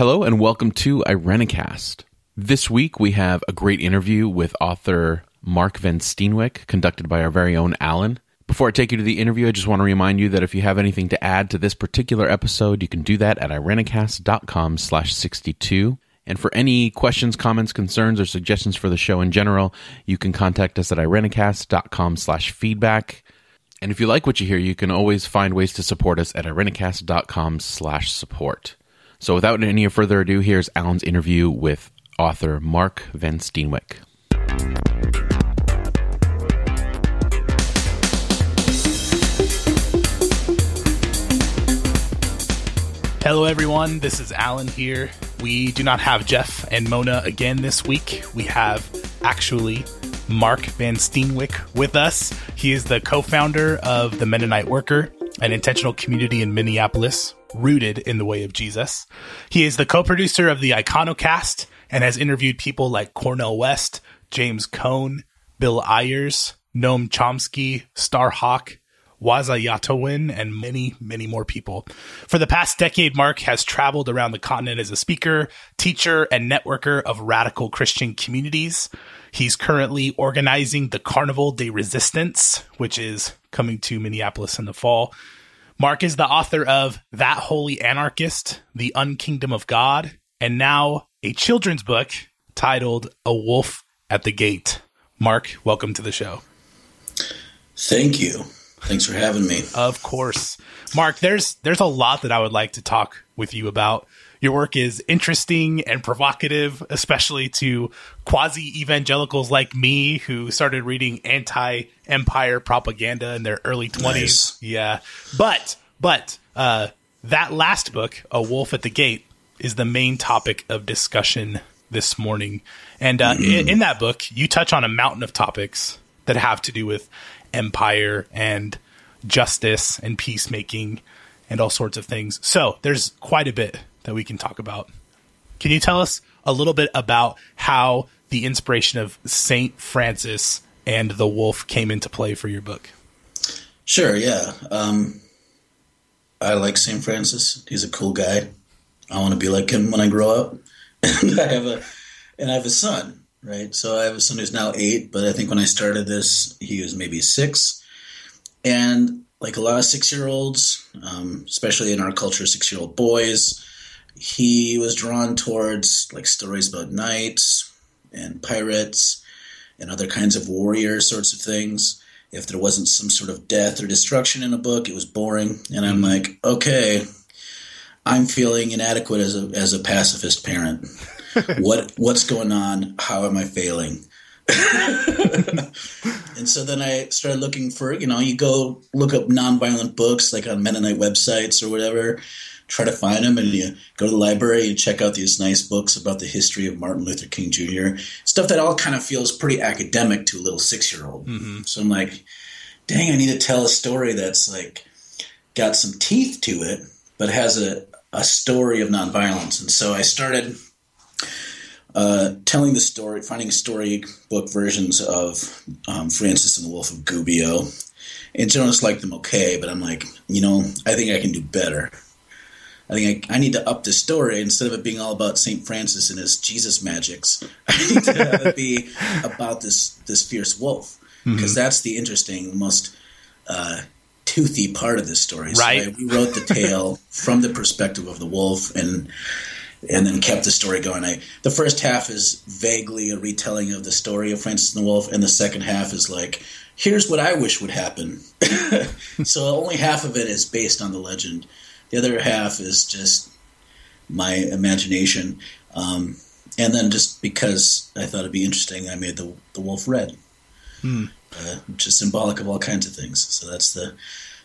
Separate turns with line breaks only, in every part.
Hello and welcome to Irenicast. This week we have a great interview with author Mark Van Steenwyk, conducted by our very own Allen. Before I take you to the interview, I just want to remind you that if you have anything to add to this particular episode, you can do that at irenicast.com slash 62. And for any questions, comments, concerns, or suggestions for the show in general, you can contact us at irenicast.com slash feedback. And if you like what you hear, you can always find ways to support us at irenicast.com slash support. So without any further ado, here's Allen's interview with author Mark Van Steenwyk.
Hello, everyone. This is Alan here. We do not have Jeff and Mona again this week. We have actually Mark Van Steenwyk with us. He is the co founder of the Mennonite Worker, an intentional community in Minneapolis rooted in the way of Jesus. He is the co-producer of the Iconocast and has interviewed people like Cornel West, James Cone, Bill Ayers, Noam Chomsky, Starhawk, Waziyatawin, and many, many more people. For the past decade, Mark has traveled around the continent as a speaker, teacher, and networker of radical Christian communities. He's currently organizing the Carnival de Resistance, which is coming to Minneapolis in the fall. Mark is the author of That Unholy Anarchist, The Unkingdom of God, and now a children's book titled A Wolf at the Gate. Mark, welcome to the show.
Thank you. Thanks for having me.
Of course. Mark, there's there's a lot that I would like to talk with you about. Your work is interesting and provocative, especially to quasi evangelicals like me who started reading anti empire propaganda in their early 20s. Nice. Yeah. But, but, uh, that last book, A Wolf at the Gate, is the main topic of discussion this morning. And uh, mm-hmm. in, in that book, you touch on a mountain of topics that have to do with empire and justice and peacemaking and all sorts of things. So there's quite a bit that we can talk about. Can you tell us a little bit about how the inspiration of Saint Francis and the Wolf came into play for your book?
Sure. Yeah. Um, I like Saint Francis. He's a cool guy. I want to be like him when I grow up. and I have a and I have a son, right? So I have a son who's now eight, but I think when I started this, he was maybe six. And like a lot of six year olds, um, especially in our culture, six year old boys, he was drawn towards like stories about knights and pirates and other kinds of warrior sorts of things. If there wasn't some sort of death or destruction in a book, it was boring. And I'm mm-hmm. like, okay, I'm feeling inadequate as a as a pacifist parent. what what's going on? How am I failing? and so then I started looking for, you know, you go look up nonviolent books like on Mennonite websites or whatever, try to find them and you go to the library and check out these nice books about the history of Martin Luther King Jr. Stuff that all kind of feels pretty academic to a little six year old. Mm-hmm. So I'm like, dang, I need to tell a story that's like got some teeth to it, but has a, a story of nonviolence. And so I started uh, telling the story, finding storybook versions of um, Francis and the Wolf of Gubbio. And journalists like them okay, but I'm like, you know, I think I can do better. I think I, I, need to up the story instead of it being all about Saint Francis and his Jesus magics. I need to have it be about this this fierce wolf because mm-hmm. that's the interesting, most uh, toothy part of this story.
Right.
So I, we wrote the tale from the perspective of the wolf and and then kept the story going. I, the first half is vaguely a retelling of the story of Francis and the Wolf, and the second half is like, here's what I wish would happen. so only half of it is based on the legend. The other half is just my imagination. Um, and then just because I thought it'd be interesting, I made the the wolf red, hmm. uh, which is symbolic of all kinds of things. So that's the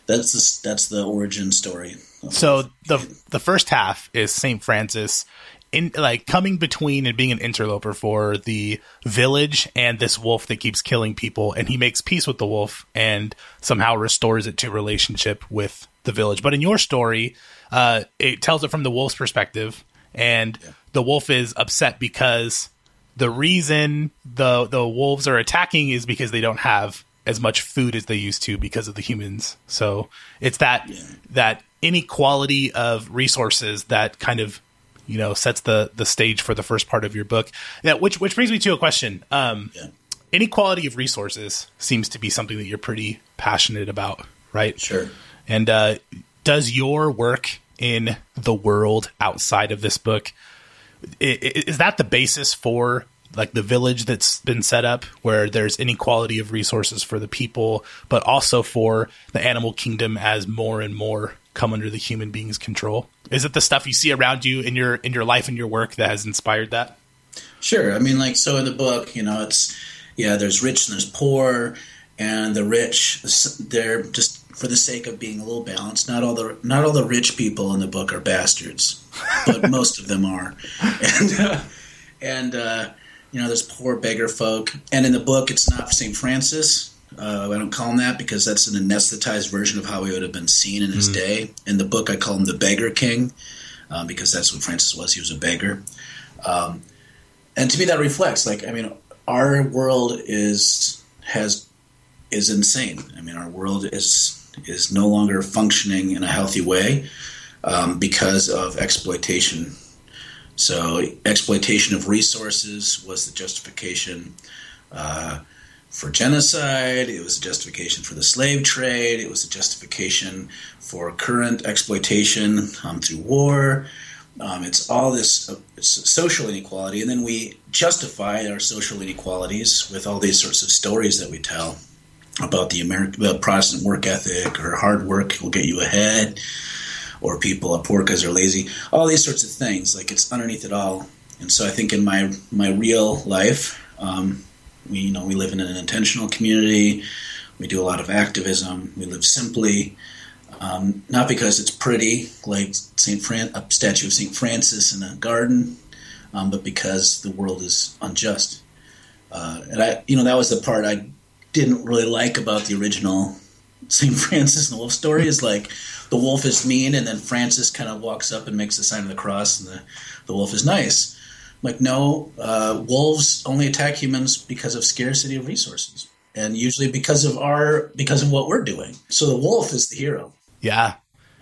that's the that's the origin story.
So the the first half is Saint Francis in like coming between and being an interloper for the village and this wolf that keeps killing people and he makes peace with the wolf and somehow restores it to relationship with the village. But in your story, uh, it tells it from the wolf's perspective, and yeah. the wolf is upset because the reason the the wolves are attacking is because they don't have as much food as they used to because of the humans. So it's that yeah. that inequality of resources that kind of you know sets the the stage for the first part of your book. Yeah, which which brings me to a question. Um,
Yeah.
Inequality of resources seems to be something that you're pretty passionate about, right?
Sure.
And uh, does your work in the world outside of this book is that the basis for like the village that's been set up where there's inequality of resources for the people but also for the animal kingdom as more and more come under the human being's control is it the stuff you see around you in your in your life and your work that has inspired that
Sure. I mean, like, so in the book, you know, it's, yeah, there's rich and there's poor, and the rich, they're just for the sake of being a little balanced. Not all the not all the rich people in the book are bastards, but most of them are, and uh, and uh, you know, there's poor beggar folk, and in the book, it's not Saint Francis. Uh, I don't call him that because that's an anesthetized version of how he would have been seen in his day. In the book, I call him the beggar king um, because that's what Francis was. He was a beggar. Um, and to me that reflects like i mean our world is has is insane i mean our world is is no longer functioning in a healthy way um, because of exploitation. So exploitation of resources was the justification uh, for genocide it was a justification for the slave trade it was a justification for current exploitation um, through war. Um, it's all this uh, social inequality, and then we justify our social inequalities with all these sorts of stories that we tell about the American the Protestant work ethic or hard work will get you ahead, or people are poor because they're lazy. All these sorts of things, like it's underneath it all. And so I think in my my real life, um, we you know we live in an intentional community. We do a lot of activism. We live simply. Um, not because it's pretty, like Saint Fran- a statue of Saint Francis in a garden, um, but because the world is unjust. Uh, and I, you know, that was the part I didn't really like about the original Saint Francis and the Wolf story. Is like the wolf is mean, and then Francis kind of walks up and makes the sign of the cross, and the the wolf is nice. I'm like, no, uh, wolves only attack humans because of scarcity of resources, and usually because of our because of what we're doing. So the wolf is the hero.
Yeah.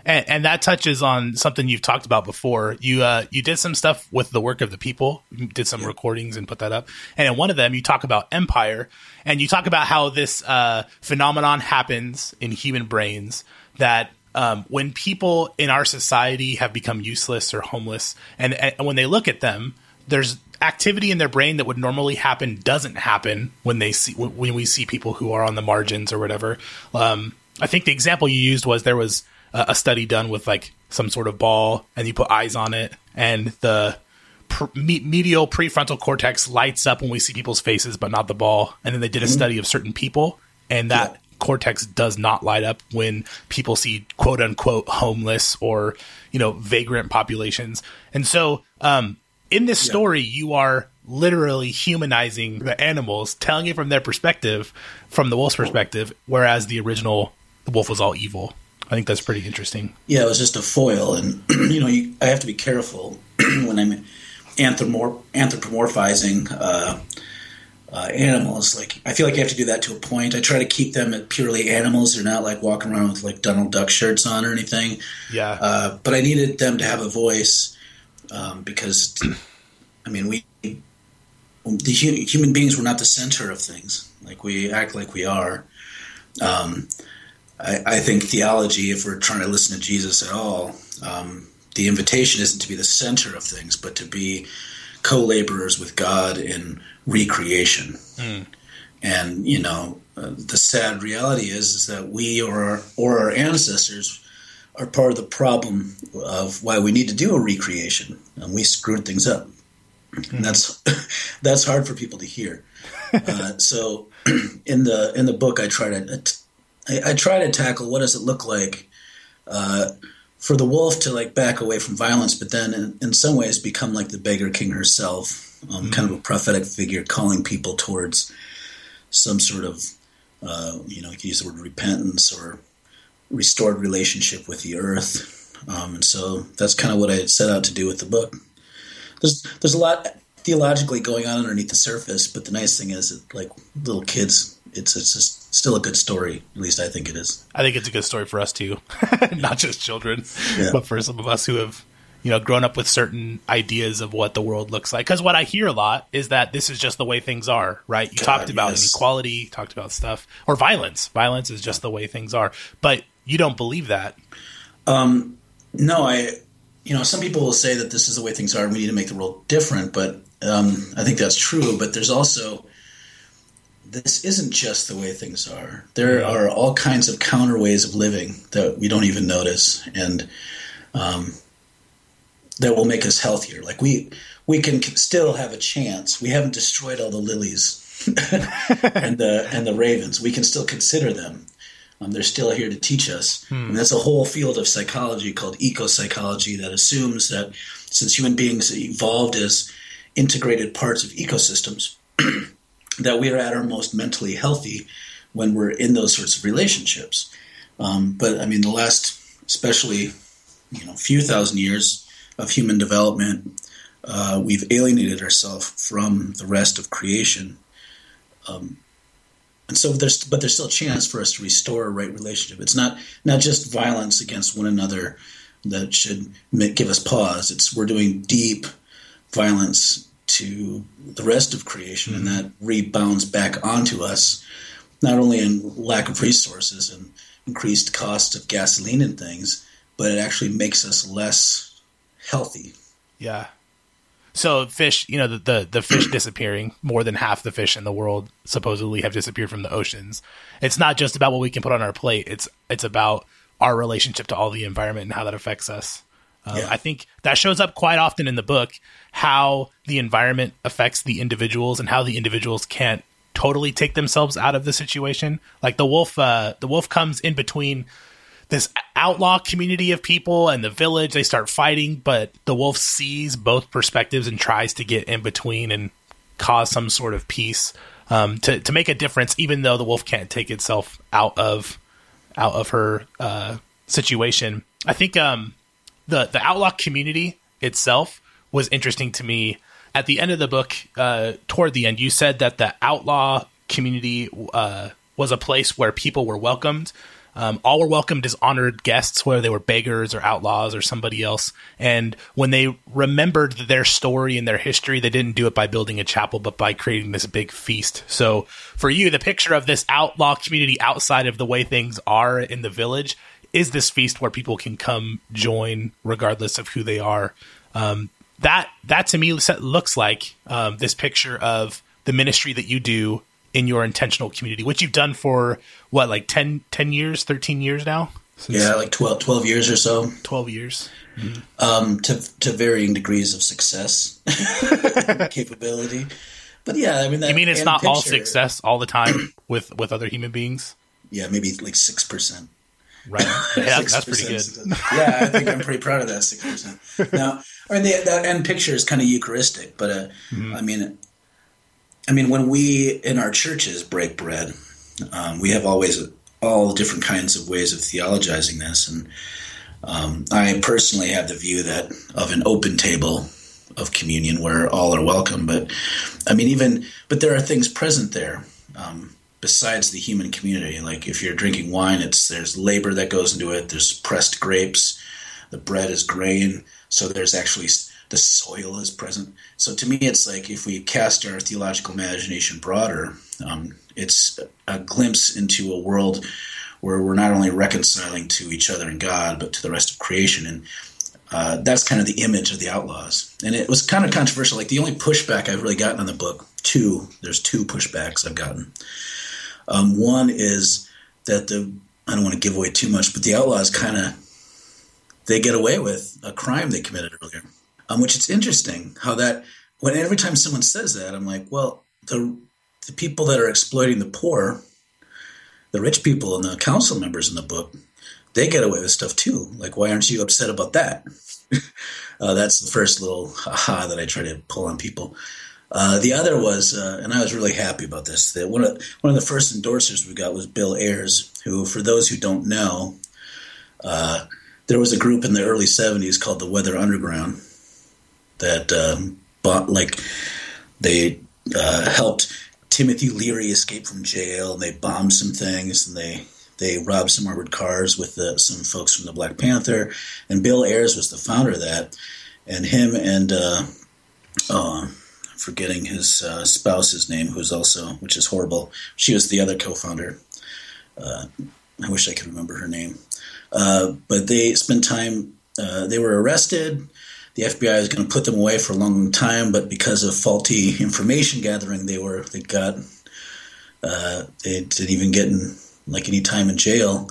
And, and that touches on something you've talked about before. You uh, you did some stuff with the work of the people. You did some recordings and put that up. And in one of them, you talk about empire, and you talk about how this uh, phenomenon happens in human brains. That um, when people in our society have become useless or homeless, and, and when they look at them, there's activity in their brain that would normally happen doesn't happen when they see when we see people who are on the margins or whatever. Um, I think the example you used was there was a, a study done with like some sort of ball, and you put eyes on it, and the pr- me- medial prefrontal cortex lights up when we see people's faces, but not the ball. And then they did a study of certain people, and that
Yeah.
cortex does not light up when people see quote unquote homeless or you know vagrant populations. And so, um, in this story, you are literally humanizing the animals, telling it from their perspective, from the wolf's perspective, whereas the original the wolf was all evil. I think that's pretty interesting.
Yeah, it was just a foil, and you know, you, I have to be careful when I'm anthropomor- anthropomorphizing uh, uh, animals. Like, I feel like you have to do that to a point. I try to keep them purely animals. They're not like walking around with like Donald Duck shirts on or anything.
Yeah.
Uh, but I needed them to have a voice um, because, I mean, we the human beings were not the center of things. Like we act like we are. Um, I, I think theology, if we're trying to listen to Jesus at all, um, the invitation isn't to be the center of things, but to be co-laborers with God in recreation. And you know, uh, the sad reality is is that we or our, or our ancestors are part of the problem of why we need to do a recreation, and we screwed things up. And that's that's hard for people to hear. Uh, so, in the in the book, I try to I, I try to tackle what does it look like uh, for the wolf to like back away from violence, but then in, in some ways become like the beggar king herself, um, kind of a prophetic figure calling people towards some sort of uh, you know you could use the word repentance or restored relationship with the earth, um, and so that's kind of what I set out to do with the book. There's there's a lot theologically going on underneath the surface, but the nice thing is, that, like little kids, it's it's just still a good story. At least I think it is.
I think it's a good story for us too, not just children,
Yeah.
but for some of us who have you know, grown up with certain ideas of what the world looks like. Because what I hear a lot is that this is just the way things are, right? You God, talked about yes. inequality, talked about stuff, or violence. Violence is just the way things are. But you don't believe that.
Um, no, I, you know, some people will say that this is the way things are and we need to make the world different, but um, I think that's true. But there's also, this isn't just the way things are. There are all kinds of counter ways of living that we don't even notice, and um, that will make us healthier. Like we we can still have a chance. We haven't destroyed all the lilies and the and the ravens. We can still consider them. Um, they're still here to teach us. Hmm. And that's a whole field of psychology called eco psychology that assumes that since human beings evolved as integrated parts of ecosystems, that we are at our most mentally healthy when we're in those sorts of relationships. Um, but I mean, the last, especially, you know, few thousand years of human development, uh, we've alienated ourselves from the rest of creation. Um, and so there's, but there's still a chance for us to restore a right relationship. It's not not just violence against one another that should give us pause. It's we're doing deep violence to the rest of creation, and that rebounds back onto us, not only in lack of resources and increased cost of gasoline and things, but it actually makes us less healthy.
Yeah. So fish, you know, the, the, the fish disappearing, more than half the fish in the world supposedly have disappeared from the oceans. It's not just about what we can put on our plate. It's it's about our relationship to all the environment and how that affects us. Um, yeah. I think that shows up quite often in the book how the environment affects the individuals and how the individuals can't totally take themselves out of the situation. Like the wolf, uh, the wolf comes in between this outlaw community of people and the village. They start fighting, but the wolf sees both perspectives and tries to get in between and cause some sort of peace um, to to make a difference. Even though the wolf can't take itself out of out of her uh, situation, I think um, the the outlaw community itself was interesting to me. At the end of the book, uh, toward the end, you said that the outlaw community uh, was a place where people were welcomed. Um, all were welcomed as honored guests, whether they were beggars or outlaws or somebody else. And when they remembered their story and their history, they didn't do it by building a chapel, but by creating this big feast. So for you, the picture of this outlaw community outside of the way things are in the village is this feast where people can come join regardless of who they are. Um, that that to me looks like um, this picture of the ministry that you do in your intentional community, which you've done for what, like 10, 10 years, 13 years now?
Since yeah, like 12, 12 years or so.
12 years.
Mm-hmm. Um, to, to varying degrees of success, capability. But yeah, I mean, that,
you mean it's not picture, all success all the time with, with other human beings?
Yeah, maybe like 6%.
Right. Yeah, that's pretty good.
yeah, I think I'm pretty proud of that six percent. Now, I mean, the, that end picture is kind of Eucharistic, but uh, mm-hmm. I mean, I mean, when we in our churches break bread, um, we have always all different kinds of ways of theologizing this, and um, I personally have the view that of an open table of communion where all are welcome. But I mean, even but there are things present there. Um, besides the human community. Like if you're drinking wine, it's there's labor that goes into it. There's pressed grapes. The bread is grain, so there's actually the soil is present. So to me, it's like if we cast our theological imagination broader, um, it's a glimpse into a world where we're not only reconciling to each other and God, but to the rest of creation. And uh, that's kind of the image of the outlaws. And it was kind of controversial. Like the only pushback I've really gotten on the book, two, there's two pushbacks I've gotten. Um, one is that the I don't want to give away too much, but the outlaws kind of they get away with a crime they committed earlier. Um, which it's interesting how that when every time someone says that, I'm like, well, the the people that are exploiting the poor, the rich people and the council members in the book, they get away with stuff too. Like, why aren't you upset about that? uh, that's the first little ha that I try to pull on people. Uh, the other was, uh, and I was really happy about this. That one of one of the first endorsers we got was Bill Ayers, who, for those who don't know, uh, there was a group in the early '70s called the Weather Underground that um, bought, like, they uh, helped Timothy Leary escape from jail, and they bombed some things, and they they robbed some armored cars with the, some folks from the Black Panther, and Bill Ayers was the founder of that, and him and uh, forgetting his uh, spouse's name, who's also which is horrible. She was the other co-founder. Uh, I wish I could remember her name, uh, but they spent time. Uh, they were arrested. The FBI was going to put them away for a long time, but because of faulty information gathering, they were they got uh, they didn't even get in, like any time in jail.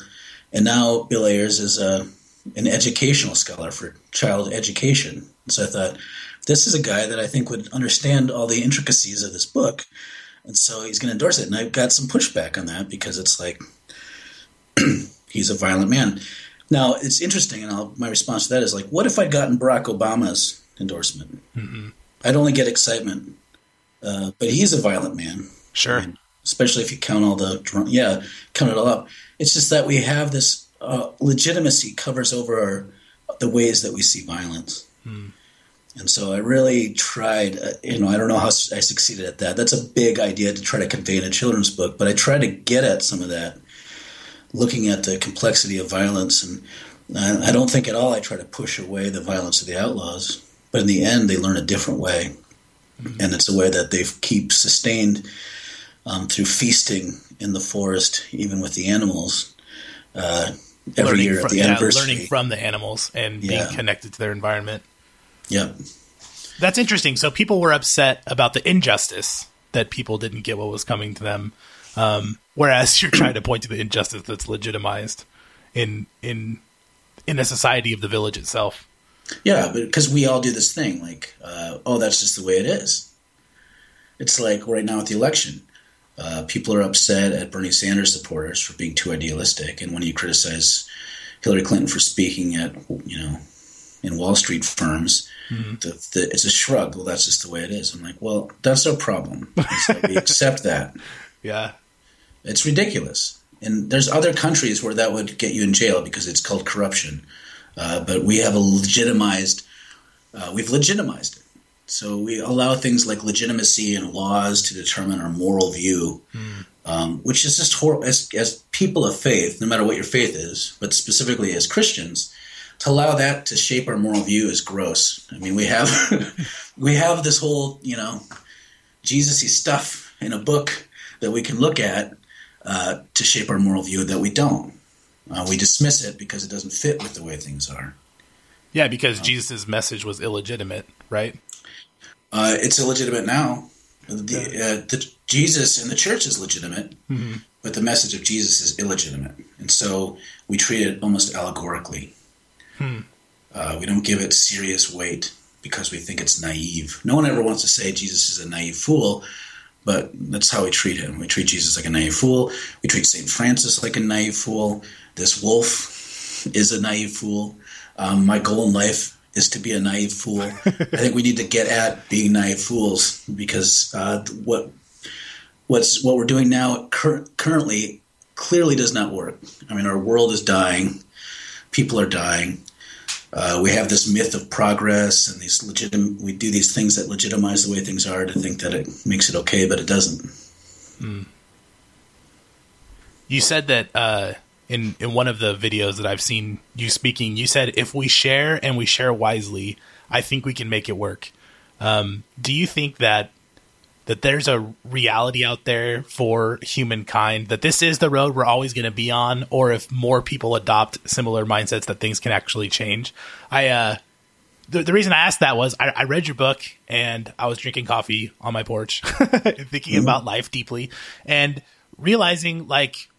And now Bill Ayers is a, an educational scholar for child education. So I thought, this is a guy that I think would understand all the intricacies of this book. And so he's going to endorse it. And I've got some pushback on that because it's like he's a violent man. Now, it's interesting, and I'll, my response to that is like, what if I'd gotten Barack Obama's endorsement? Mm-hmm. I'd only get excitement. Uh, but he's a violent man.
Sure. I mean,
especially if you count all the yeah count it all up. It's just that we have this uh, legitimacy covers over our, the ways that we see violence. Hmm. And so I really tried, uh, you know, I don't know how I succeeded at that. That's a big idea to try to convey in a children's book, but I tried to get at some of that, looking at the complexity of violence. And I don't think at all I try to push away the violence of the outlaws, but in the end, they learn a different way. Mm-hmm. And it's a way that they keep sustained um, through feasting in the forest, even with the animals. Uh, every
learning
year
from,
at the
yeah, learning from the animals and
Yeah.
being connected to their environment.
Yep.
That's interesting. So people were upset about the injustice that people didn't get what was coming to them, um, whereas you're trying to point to the injustice that's legitimized in in in the society of the village itself.
Yeah, because we all do this thing, like, uh, oh, that's just the way it is. It's like right now with the election. Uh, people are upset at Bernie Sanders supporters for being too idealistic, and when you criticize Hillary Clinton for speaking at, you know, in Wall Street firms, the, the, it's a shrug. Well, that's just the way it is. I'm like, well, that's our problem. Like we accept that.
Yeah.
It's ridiculous. And there's other countries where that would get you in jail because it's called corruption. Uh, but we have a legitimized, uh, we've legitimized it. So we allow things like legitimacy and laws to determine our moral view, um, which is just horrible. As, as people of faith, no matter what your faith is, but specifically as Christians, to allow that to shape our moral view is gross. I mean, we have we have this whole you know Jesus-y stuff in a book that we can look at uh, to shape our moral view that we don't. Uh, we dismiss it because it doesn't fit with the way things are.
Yeah, because Jesus' message was illegitimate, right?
Uh, it's illegitimate now. The, uh, the Jesus in the church is legitimate, but the message of Jesus is illegitimate, and so we treat it almost allegorically. Uh, we don't give it serious weight because we think it's naive. No one ever wants to say Jesus is a naive fool, but that's how we treat him. We treat Jesus like a naive fool. We treat Saint Francis like a naive fool. This wolf is a naive fool. Um, my goal in life is to be a naive fool. I think we need to get at being naive fools because uh, what what's what we're doing now cur- currently clearly does not work. I mean, our world is dying. People are dying. Uh, we have this myth of progress and these legitim. We do these things that legitimize the way things are to think that it makes it okay, but it doesn't.
You said that uh, in in one of the videos that I've seen you speaking, you said if we share and we share wisely, I think we can make it work. Um, do you think that that there's a reality out there for humankind that this is the road we're always going to be on, or if more people adopt similar mindsets, that things can actually change? I uh, the, the reason I asked that was I, I read your book and I was drinking coffee on my porch, thinking about life deeply, and realizing like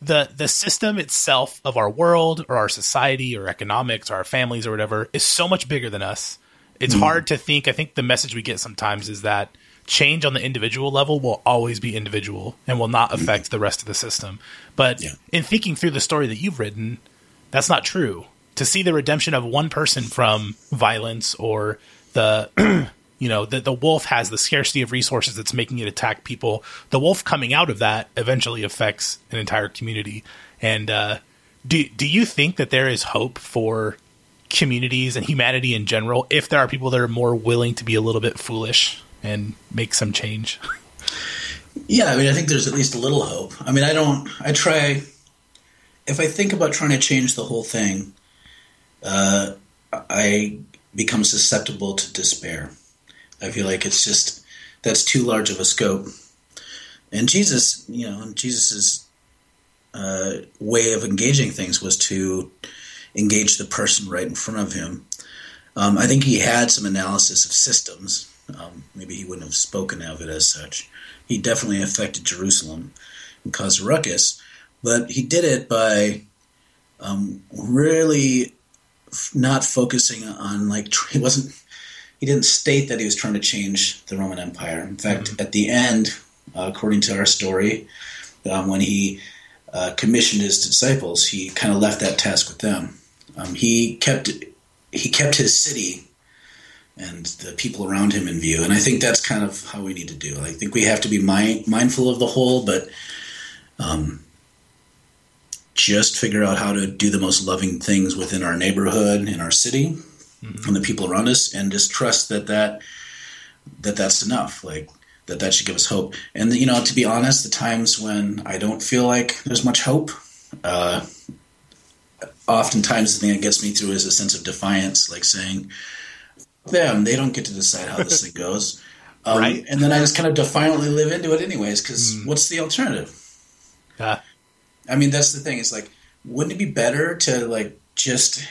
the the system itself of our world or our society or economics or our families or whatever is so much bigger than us. It's hard to think. I think the message we get sometimes is that change on the individual level will always be individual and will not affect the rest of the system. But
Yeah.
in thinking through the story that you've written, that's not true. To see the redemption of one person from violence or the you know the, the wolf has the scarcity of resources that's making it attack people the wolf coming out of that eventually affects an entire community and uh, do, do you think that there is hope for communities and humanity in general if there are people that are more willing to be a little bit foolish and make some change
Yeah, I mean, I think there's at least a little hope. I mean, I don't. I try. If I think about trying to change the whole thing, uh, I become susceptible to despair. I feel like it's just that's too large of a scope. And Jesus, you know, Jesus's uh, way of engaging things was to engage the person right in front of him. Um, I think he had some analysis of systems. Um, maybe he wouldn't have spoken of it as such. He definitely affected Jerusalem and caused a ruckus, but he did it by um, really not focusing on like he wasn't he didn't state that he was trying to change the Roman Empire. In fact, mm-hmm. at the end, uh, according to our story, um, when he uh, commissioned his disciples, he kind of left that task with them. Um, he kept he kept his city and the people around him in view, and I think that's kind of how we need to do. I think we have to be mi- mindful of the whole, but um, just figure out how to do the most loving things within our neighborhood, in our city, mm-hmm. and the people around us, and just trust that that that that's enough. Like that that should give us hope. And you know, to be honest, the times when I don't feel like there's much hope, uh, oftentimes the thing that gets me through is a sense of defiance, like saying, "Them, they don't get to decide how this thing goes." Um, right. And then I just kind of defiantly live into it, anyways. Because mm. what's the alternative?
Uh.
I mean, that's the thing. It's like, wouldn't it be better to like just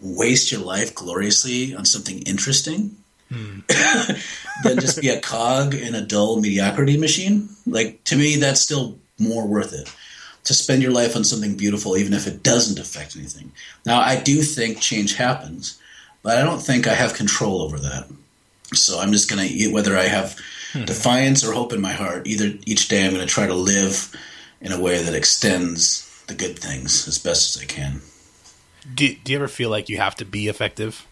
waste your life gloriously on something interesting? Hmm. than just be a cog in a dull mediocrity machine. Like to me, that's still more worth it to spend your life on something beautiful, even if it doesn't affect anything. Now, I do think change happens, but I don't think I have control over that. So I'm just going to, whether I have hmm. defiance or hope in my heart, either each day I'm going to try to live in a way that extends the good things as best as I can.
Do, do you ever feel like you have to be effective?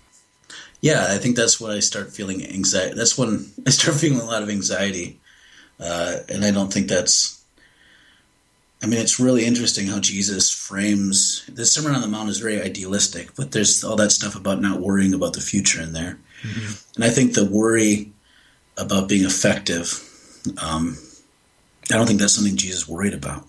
yeah, I think that's when I start feeling anxiety. That's when I start feeling a lot of anxiety, uh, and I don't think that's. I mean, it's really interesting how Jesus frames the Sermon on the Mount is very idealistic, but there's all that stuff about not worrying about the future in there, mm-hmm. and I think the worry about being effective. Um, I don't think that's something Jesus worried about.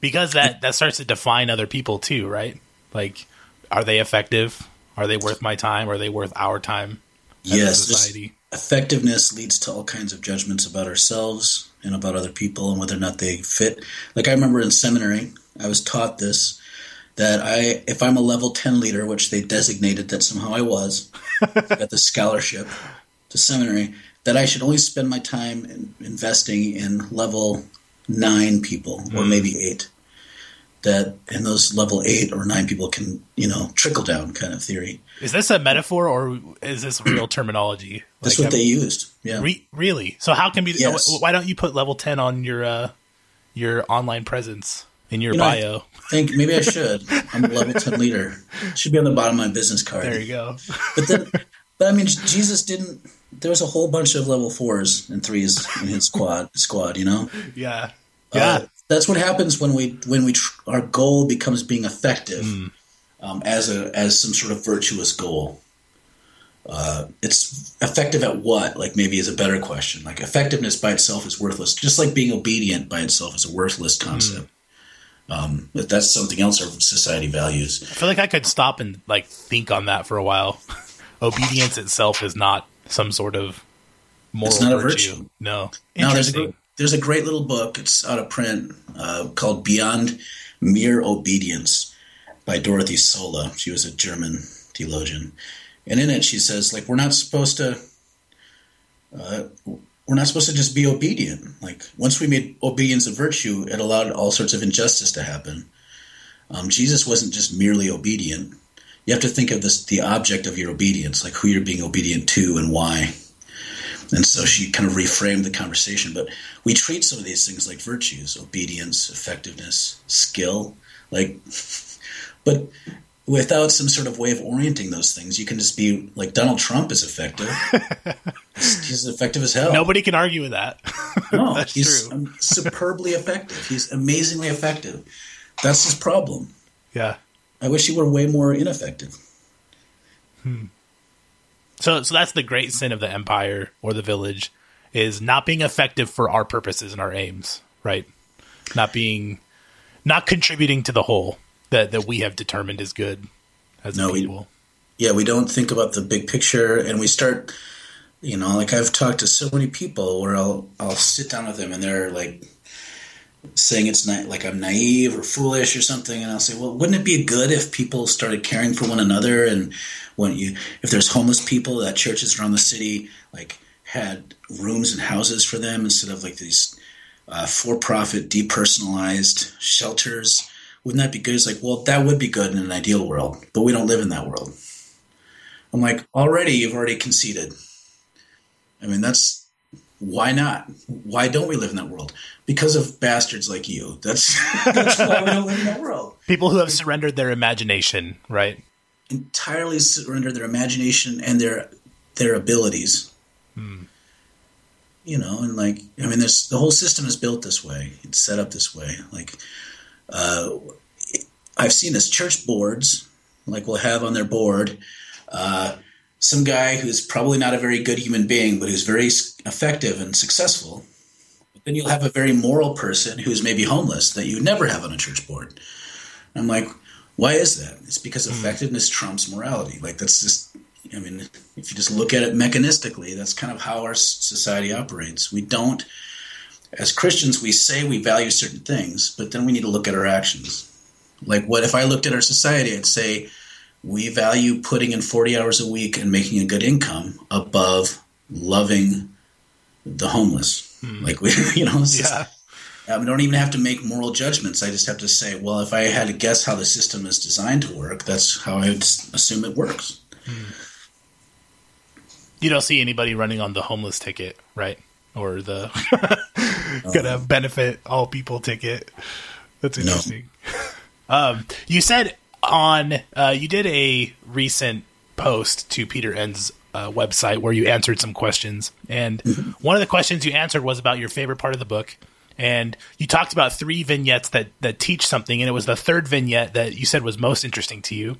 Because that that starts to define other people too, right? Like, are they effective? Are they worth my time? Are they worth our time?
yes, society? effectiveness leads to all kinds of judgments about ourselves and about other people and whether or not they fit. Like I remember in seminary, I was taught this that I, if I'm a level ten leader, which they designated that somehow I was, got the scholarship to seminary, that I should only spend my time in investing in level nine people or mm. maybe eight that and those level eight or nine people can you know trickle down kind of theory.
Is this a metaphor or is this real terminology?
That's like, what they used. Yeah.
Re- really? So how can be? Yes. Why don't you put level ten on your uh, your online presence in your you know, bio?
I think maybe I should. I'm a level ten leader. It should be on the bottom of my business card.
There you go.
but then, but I mean, Jesus didn't. There was a whole bunch of level fours and threes in his squad. Squad, you know.
Yeah. Yeah. Uh,
that's what happens when we when we tr- our goal becomes being effective mm. um, as a as some sort of virtuous goal. Uh, it's effective at what? Like maybe is a better question. Like effectiveness by itself is worthless, just like being obedient by itself is a worthless concept. Mm. Um, but that's something else our society values.
I feel like I could stop and like think on that for a while. Obedience itself is not some sort of moral it's not virtue. a virtue. No,
no. There's a, there's a great little book. It's out of print uh, called Beyond Mere Obedience by Dorothee Sölle. She was a German theologian, and in it she says like we're not supposed to. Uh, we're not supposed to just be obedient. Like once we made obedience a virtue, it allowed all sorts of injustice to happen. Um, Jesus wasn't just merely obedient. You have to think of this the object of your obedience, like who you're being obedient to and why. And so she kind of reframed the conversation. But we treat some of these things like virtues obedience, effectiveness, skill. Like, but without some sort of way of orienting those things, you can just be like Donald Trump is effective. he's effective as hell.
Nobody can argue with that.
no, he's true. superbly effective. He's amazingly effective. That's his problem.
Yeah.
I wish he were way more ineffective.
Hmm. So, so that's the great sin of the empire or the village is not being effective for our purposes and our aims, right? Not being, not contributing to the whole that that we have determined is good as
No,
a
we- yeah, we don't think about the big picture, and we start, you know, like I've talked to so many people where I'll I'll sit down with them and they're like saying it's not like I'm naive or foolish or something, and I'll say, well, wouldn't it be good if people started caring for one another, and when you if there's homeless people, that churches around the city like had rooms and houses for them instead of like these uh, for-profit depersonalized shelters. Wouldn't that be good? It's like, well, that would be good in an ideal world, but we don't live in that world. I'm like, already you've already conceded. I mean, that's why not? Why don't we live in that world? Because of bastards like you. That's that's why we don't live in that world.
People who have surrendered their imagination, right?
Entirely surrender their imagination and their their abilities. You know, and like I mean, this the whole system is built this way. It's set up this way. Like, uh, I've seen this church boards, like we'll have on their board, uh, some guy who's probably not a very good human being, but who's very effective and successful. But then you'll have a very moral person who's maybe homeless that you never have on a church board. I'm like, why is that? It's because hmm. effectiveness trumps morality. Like that's just, I mean, if you just look at it mechanistically, that's kind of how our society operates. We don't, as Christians, we say we value certain things, but then we need to look at our actions. Like, what if I looked at our society? I'd say we value putting in 40 hours a week and making a good income above loving the homeless. Like, we, you know,
Yeah.
I don't even have to make moral judgments. I just have to say, well, if I had to guess how the system is designed to work, that's how I would assume it works.
You don't see anybody running on the homeless ticket, right? Or the gonna benefit all people ticket. That's interesting. Um, you said on uh, you did a recent post to Peter Enns' uh, website where you answered some questions, and one of the questions you answered was about your favorite part of the book. And you talked about three vignettes that, that teach something, and it was the third vignette that you said was most interesting to you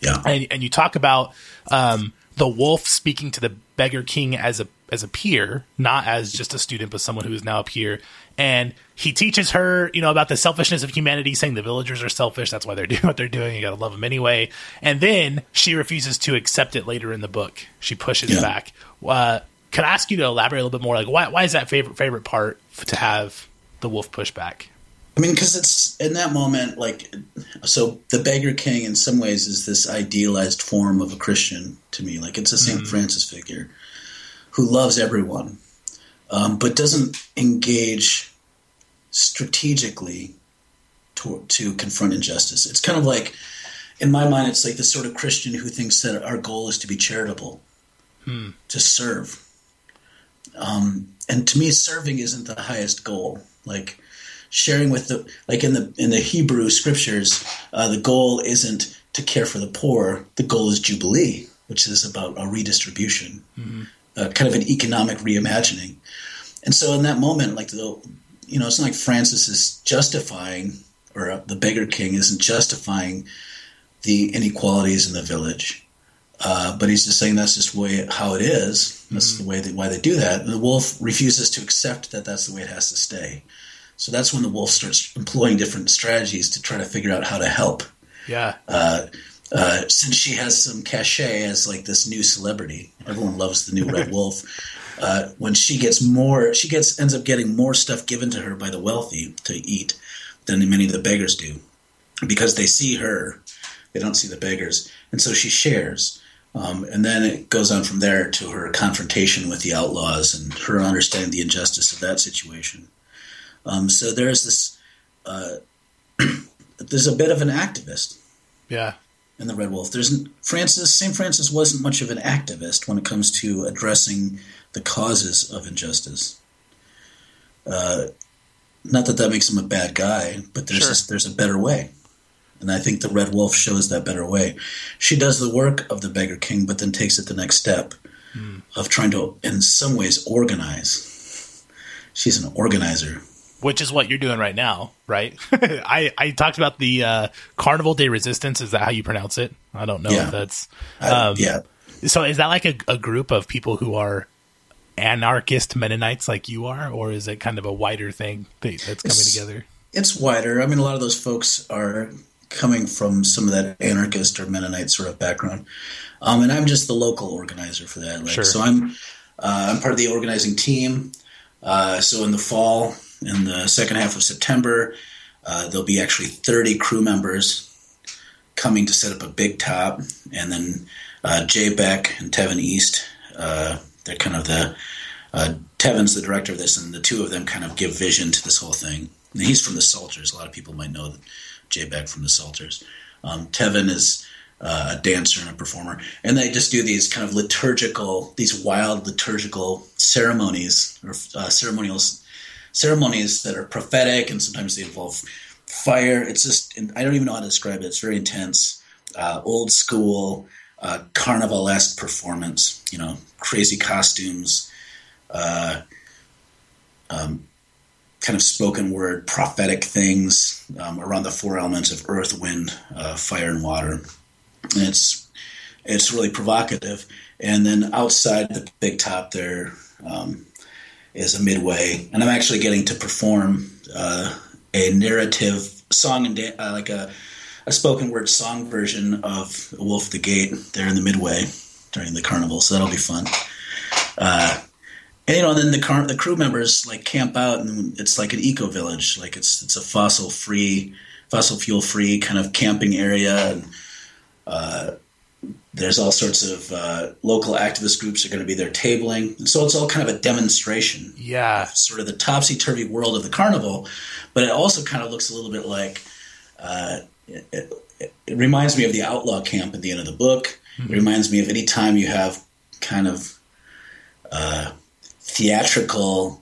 Yeah.
and, and you talk about um, the wolf speaking to the beggar king as a as a peer, not as just a student, but someone who is now a peer. And he teaches her, you know, about the selfishness of humanity, saying the villagers are selfish. That's why they're doing what they're doing. You got to love them anyway. And then she refuses to accept it later in the book. She pushes
Yeah.
back. Uh, can I ask you to elaborate a little bit more? Like, why why is that favorite favorite part to have the wolf push back?
I mean, because it's in that moment, like, so the beggar king in some ways is this idealized form of a Christian to me. Like, it's a saint Francis figure who loves everyone, um, but doesn't engage strategically to, to confront injustice. It's kind of like, in my mind, it's like this sort of Christian who thinks that our goal is to be charitable, to serve. Um, and to me, serving isn't the highest goal. Like, sharing with the like in the in the Hebrew scriptures, uh, the goal isn't to care for the poor. The goal is jubilee, which is about a redistribution, uh, kind of an economic reimagining. And so, in that moment, like the you know, it's not like Francis is justifying, or the beggar king isn't justifying the inequalities in the village. Uh, but he's just saying that's just the way how it is. That's the way that why they do that. And the wolf refuses to accept that that's the way it has to stay. So that's when the wolf starts employing different strategies to try to figure out how to help.
Yeah,
Uh, since she has some cachet as like this new celebrity, everyone loves the new red wolf. Uh, when she gets more, she gets ends up getting more stuff given to her by the wealthy to eat than many of the beggars do, because they see her, they don't see the beggars, and so she shares. Um, and then it goes on from there to her confrontation with the outlaws and her understanding the injustice of that situation. Um, so there's this, uh, there's a bit of an activist
yeah,
in the Red Wolf. There's Francis. Saint Francis wasn't much of an activist when it comes to addressing the causes of injustice. Uh, not that that makes him a bad guy, but there's
Sure.
this, there's a better way, and I think the Red Wolf shows that better way. She does the work of the Beggar King, but then takes it the next step of trying to, in some ways, organize. She's an organizer.
Which is what you're doing right now, right? I, I talked about the uh, Carnival de Resistance. Is that how you pronounce it? I don't know
Yeah.
if that's.
I-
Um,
yeah,
So is that like a, a group of people who are anarchist Mennonites like you are, or is it kind of a wider thing that, that's coming
It's-
together?
It's wider. I mean, a lot of those folks are coming from some of that anarchist or Mennonite sort of background, um, and I'm just the local organizer for that. Like,
Sure.
So I'm uh, I'm part of the organizing team. Uh, so in the fall, in the second half of September, uh, there'll be actually 30 crew members coming to set up a big top, and then uh, Jay Beck and Tevyn East. Uh, they're kind of the uh, Tevyn's the director of this, and the two of them kind of give vision to this whole thing. And he's from the Psalters. A lot of people might know Jay Beck from the Psalters. Um, Tevyn is uh, a dancer and a performer, and they just do these kind of liturgical, these wild liturgical ceremonies or uh, ceremonial ceremonies that are prophetic, and sometimes they involve fire. It's just I don't even know how to describe it. It's very intense, uh, old school, uh, carnival esque performance. You know, crazy costumes, uh, um, kind of spoken word, prophetic things um, around the four elements of earth, wind, uh, fire, and water. And it's it's really provocative. And then outside the big top there um, is a midway, and I'm actually getting to perform uh, a narrative song and uh, like a a spoken word song version of Wolf the Gate there in the midway during the carnival. So that'll be fun. Uh, and you know, then the car, the crew members like camp out, and it's like an eco village. Like it's it's a fossil free, fossil fuel free kind of camping area. And, uh, there's all sorts of uh, local activist groups are going to be there tabling, and so it's all kind of a demonstration
Yeah,
sort of the topsy turvy world of the carnival, but it also kind of looks a little bit like uh, it, it, it reminds me of the outlaw camp at the end of the book. It reminds me of any time you have kind of uh, theatrical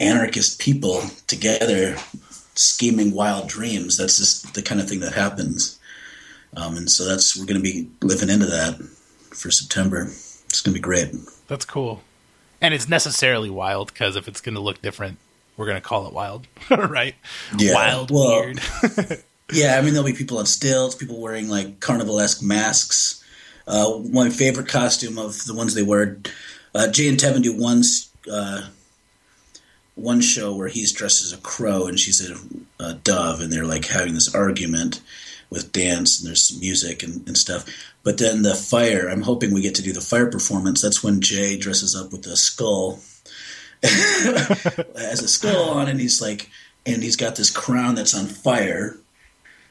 anarchist people together scheming wild dreams. That's just the kind of thing that happens. Um, and so that's we're going to be living into that for September. It's going to be great.
that's cool. And it's necessarily wild because if it's going to look different, we're going to call it wild, right?
Yeah,
Wild,
well-
weird.
Yeah, I mean there'll be people on stilts, people wearing like carnival-esque masks. Uh, my favorite costume of the ones they wear, uh, Jay and Tevyn do one uh, one show where he's dressed as a crow and she's a, a dove, and they're like having this argument with dance and there's music and, and stuff. But then the fire, I'm hoping we get to do the fire performance. That's when Jay dresses up with a skull, has a skull on, and he's like, and he's got this crown that's on fire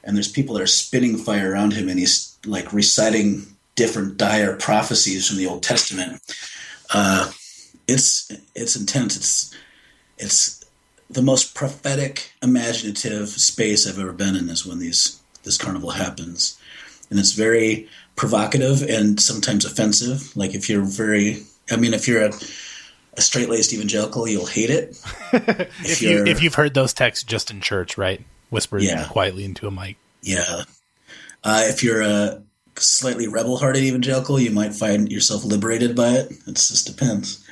and there's people that are spinning fire around him, and he's like reciting different dire prophecies from the Old Testament. Uh, it's it's intense. It's it's the most prophetic, imaginative space I've ever been in. Is when these this carnival happens, and it's very provocative and sometimes offensive. Like if you're very, I mean, if you're a, a straight laced evangelical, you'll hate it.
if you
you're-
if you've heard those texts just in church, right? Whispered
Yeah.
quietly into a mic.
Yeah. Uh, if you're a slightly rebel hearted evangelical, you might find yourself liberated by it. It just depends.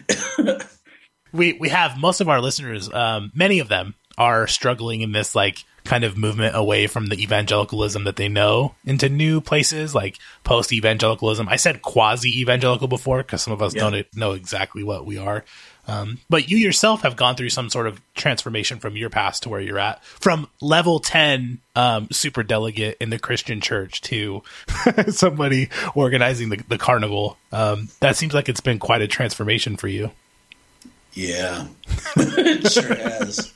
we we have most of our listeners um many of them are struggling in this like kind of movement away from the evangelicalism that they know into new places like post evangelicalism i said quasi evangelical before because some of us
Yeah.
don't know exactly what we are um, but you yourself have gone through some sort of transformation from your past to where you're at from level 10 um, super delegate in the christian church to somebody organizing the, the carnival um, that seems like it's been quite a transformation for you
Yeah. it sure has.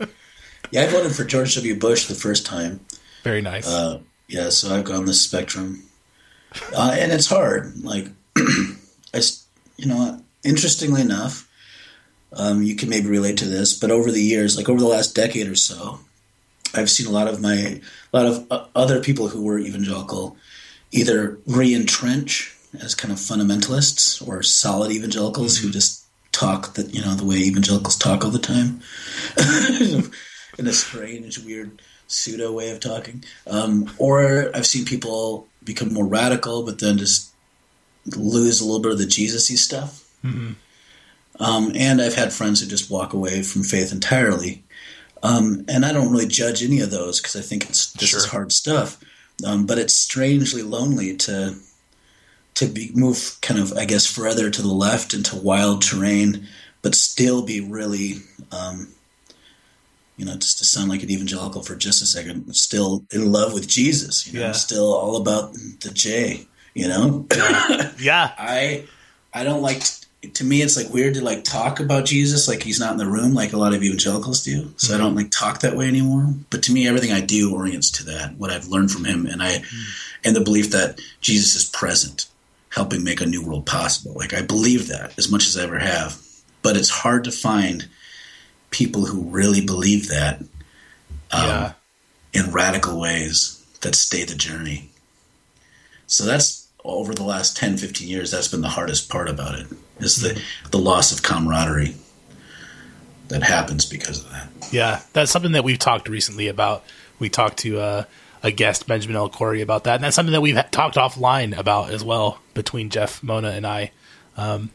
Yeah, I voted for George W. Bush the first time.
very nice
Uh, yeah, so I've gone this spectrum. Uh, and it's hard. Like, I, you know, interestingly enough, um, you can maybe relate to this, but over the years, like over the last decade or so, I've seen a lot of my, a lot of uh, other people who were evangelical either re-entrench as kind of fundamentalists or solid evangelicals who just talk that, you know, the way evangelicals talk all the time in a strange, weird pseudo way of talking. Um, or I've seen people become more radical, but then just lose a little bit of the Jesus-y stuff. Um, and I've had friends who just walk away from faith entirely. Um, and I don't really judge any of those because I think it's this is hard stuff. Um, but it's strangely lonely to to be move kind of I guess further to the left into wild terrain, but still be really, um, you know, just to sound like an evangelical for just a second, still in love with Jesus. You know,
Yeah.
still all about the J. You know,
Yeah.
I I don't like. To me, it's like weird to like talk about Jesus like he's not in the room, like a lot of evangelicals do. So I mm-hmm. don't like talk that way anymore. But to me, everything I do orients to that. What I've learned from him, and I, mm. and the belief that Jesus is present, helping make a new world possible. Like I believe that as much as I ever have. But it's hard to find people who really believe that um,
yeah.
in radical ways that stay the journey. So that's over the last 10, 15 years, that's been the hardest part about it is the, the loss of camaraderie that happens because of that.
Yeah, that's something that we've talked recently about. We talked to uh, a guest, Benjamin L. Corey, about that, and that's something that we've talked offline about as well between Jeff, Mona, and I. Um,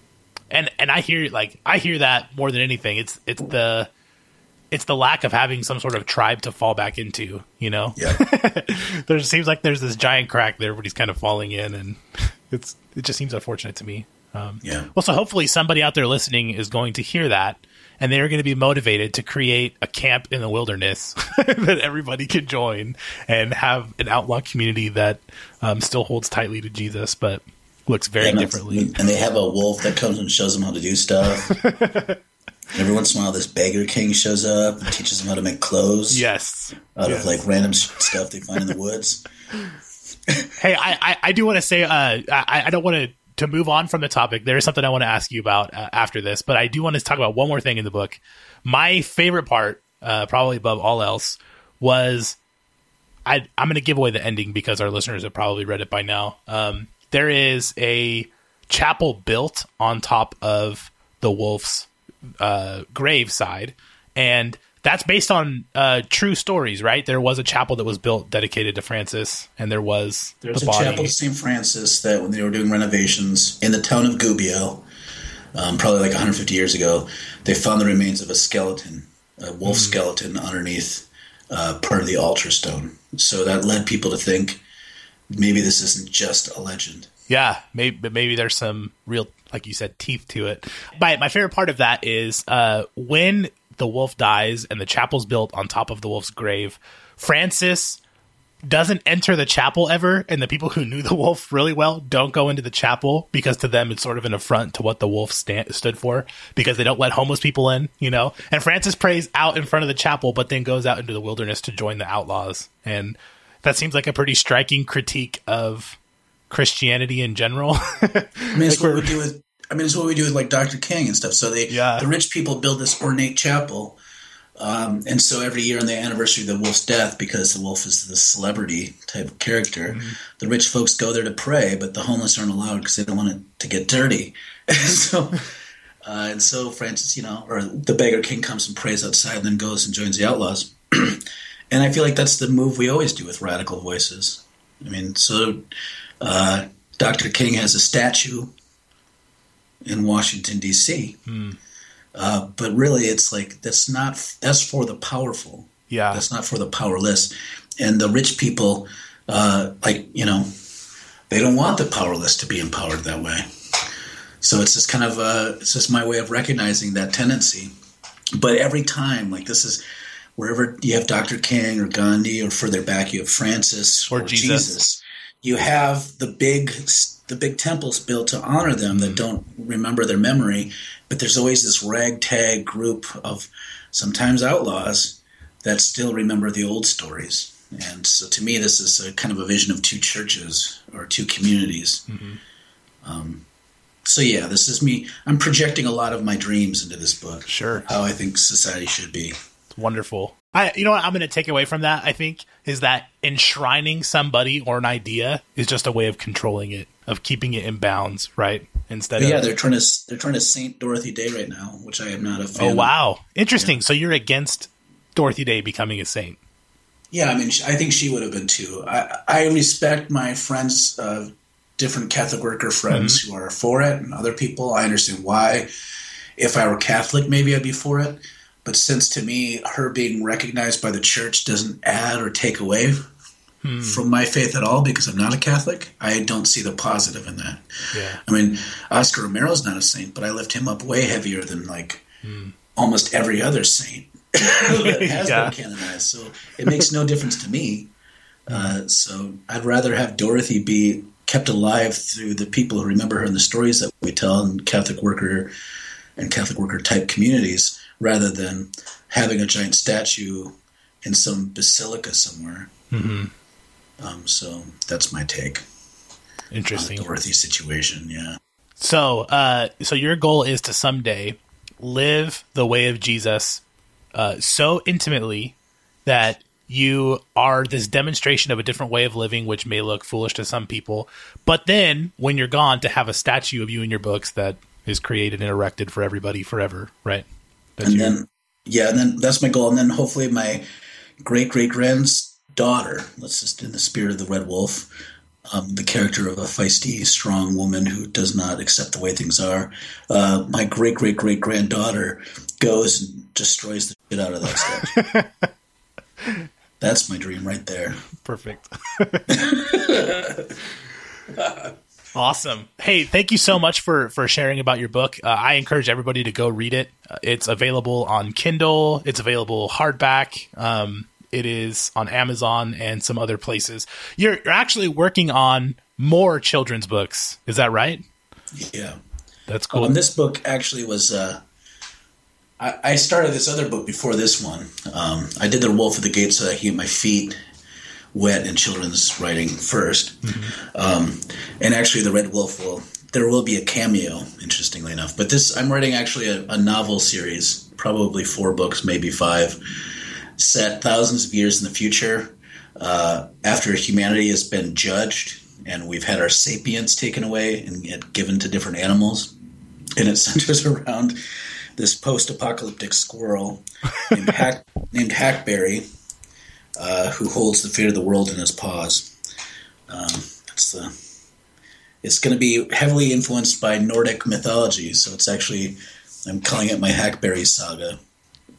and and I hear like I hear that more than anything. It's it's the it's the lack of having some sort of tribe to fall back into. You know,
Yeah.
there seems like there's this giant crack that everybody's kind of falling in, and it's it just seems unfortunate to me. Um,
Yeah.
well, so hopefully somebody out there listening is going to hear that, and they're going to be motivated to create a camp in the wilderness that everybody can join and have an outlaw community that um, still holds tightly to Jesus, but looks very
And,
differently.
and they have a wolf that comes and shows them how to do stuff. Every once in a while, this beggar king shows up and teaches them how to make clothes
Yes.
out
Yes.
of like random stuff they find in the woods.
Hey, I, I, I do want to say, uh, I, I don't want to to move on from the topic. There is something I want to ask you about uh, after this, but I do want to talk about one more thing in the book. My favorite part, uh, probably above all else, was I, I'm going to give away the ending because our listeners have probably read it by now. Um, there is a chapel built on top of the wolf's uh, grave side, and that's based on uh, true stories, right? There was a chapel that was built dedicated to Francis, and there was
There's
the
a
body.
chapel to St. Francis that when they were doing renovations in the town of Gubbio, um, probably like 150 years ago, they found the remains of a skeleton, a wolf
Hmm.
skeleton underneath uh, part of the altar stone. So that led people to think maybe this isn't just a legend.
Yeah, maybe but maybe there's some real, like you said, teeth to it. But my favorite part of that is uh, when the wolf dies and the chapel's built on top of the wolf's grave. Francis doesn't enter the chapel ever, and the people who knew the wolf really well don't go into the chapel because to them it's sort of an affront to what the wolf stand, stood for because they don't let homeless people in, you know. And Francis prays out in front of the chapel, but then goes out into the wilderness to join the outlaws, and that seems like a pretty striking critique of Christianity in general.
I mean, it's
Like
what we do with. I mean, it's what we do with like Dr. King and stuff. So they,
Yeah.
the rich people build this ornate chapel, um, and so every year on the anniversary of the wolf's death, because the wolf is the celebrity type of character, the rich folks go there to pray, but the homeless aren't allowed because they don't want it to get dirty. so, uh, and so Francis, you know, or the beggar king comes and prays outside, and then goes and joins the outlaws. and I feel like that's the move we always do with radical voices. I mean, so uh, Dr. King has a statue in Washington D.C. Uh, but really, it's like that's not that's for the powerful.
yeah,
That's not for the powerless. And the rich people, uh, like you know, they don't want the powerless to be empowered that way. So it's just kind of uh, it's just my way of recognizing that tendency. But every time, like this is wherever you have Dr. King or Gandhi, or further back you have Francis
Or Jesus.
you have the big the big temples built to honor them that don't remember their memory but there's always this ragtag group of sometimes outlaws that still remember the old stories and so to me this is a kind of a vision of two churches or two communities um, so yeah this is me i'm projecting a lot of my dreams into this book
Sure.
how i think society should be
It's wonderful. I, you know what I'm going to take away from that, I think, is that enshrining somebody or an idea is just a way of controlling it, of keeping it in bounds, right? Instead
yeah
of,
they're trying to they're trying to saint dorothy day right now which i am not a fan
oh, wow. Interesting. So you're against Dorothy Day becoming a saint.
Yeah, I mean, I think she would have been too. I, I respect my friends, uh, different Catholic worker friends who are for it, and other people. I understand why. If I were Catholic, maybe I'd be for it. But since to me, her being recognized by the church doesn't add or take away hmm. from my faith at all because I'm not a Catholic. I don't see the positive in that.
Yeah.
I mean, Oscar Romero's not a saint, but I lift him up way heavier than like hmm. almost every other saint that has yeah. been canonized. So it makes no difference to me. Uh, so I'd rather have Dorothy be kept alive through the people who remember her and the stories that we tell in Catholic worker and Catholic worker type communities, rather than having a giant statue in some basilica somewhere.
Mm-hmm.
Um, so that's my take.
Interesting.
Dorothy situation, yeah.
So, uh, so your goal is to someday live the way of Jesus uh, so intimately that you are this demonstration of a different way of living, which may look foolish to some people. But then, when you're gone, to have a statue of you in your books that is created and erected for everybody forever, right?
That's and then, yeah, and then that's my goal. And then hopefully, my great great granddaughter, let's just in the spirit of the Red Wolf, um, the character of a feisty, strong woman who does not accept the way things are. Uh, my great great great granddaughter goes and destroys the shit out of that statue. That's my dream right there.
Perfect. awesome. Hey, thank you so much for for sharing about your book. Uh, I encourage everybody to go read it. Uh, it's available on Kindle. It's available hardback. Um, it is on Amazon and some other places. You're, you're actually working on more children's books. Is that right?
Yeah.
That's cool.
Um, this book actually was. Uh, I, I, started this other book before this one. Um, I did the Wolf of the Gates so I could get my feet wet in children's writing 1st mm-hmm. um, and actually, the Red Wolf will. There will be a cameo, interestingly enough. But this, I'm writing actually a, a novel series, probably four books, maybe five set thousands of years in the future uh, after humanity has been judged and we've had our sapience taken away and given to different animals. And it centers around this post-apocalyptic squirrel named, Hack, named Hackberry, uh, who holds the fate of the world in his paws. Um, that's the. It's going to be heavily influenced by Nordic mythology, so it's actually I'm calling it my Hackberry saga.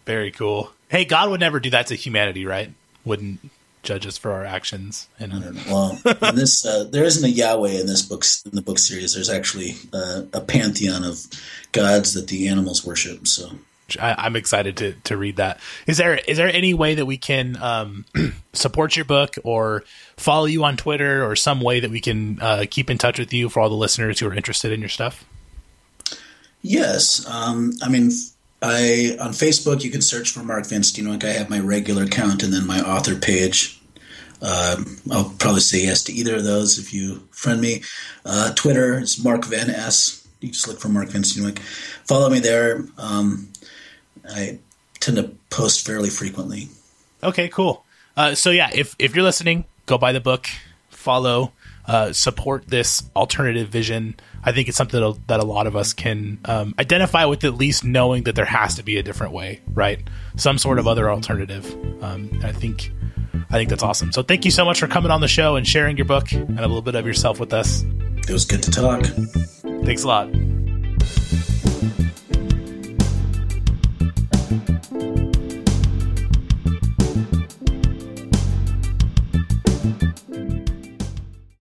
Very cool. Hey, God would never do that to humanity, right? Wouldn't judge us for our actions. And
well, in this uh, there isn't a Yahweh in this book in the book series. There's actually uh, a pantheon of gods that the animals worship. So
I, am excited to to read that. Is there is there any way that we can um, support your book or follow you on Twitter or some way that we can uh, keep in touch with you for all the listeners who are interested in your stuff?
Yes, um, I mean I on Facebook you can search for Mark Van Steenwyk. I have my regular account and then my author page. Um, I'll probably say yes to either of those if you friend me. Uh, Twitter is Mark Van S. You just look for Mark Van Steenwyk. Follow me there. Um, I tend to post fairly frequently.
Okay, cool. Uh, so yeah, if if you're listening, go buy the book, follow, uh, support this alternative vision. I think it's something that, that a lot of us can um, identify with, at least knowing that there has to be a different way, right? Some sort of other alternative. Um, I think, I think that's awesome. So thank you so much for coming on the show and sharing your book and a little bit of yourself with us.
It was good to talk.
Thanks a lot.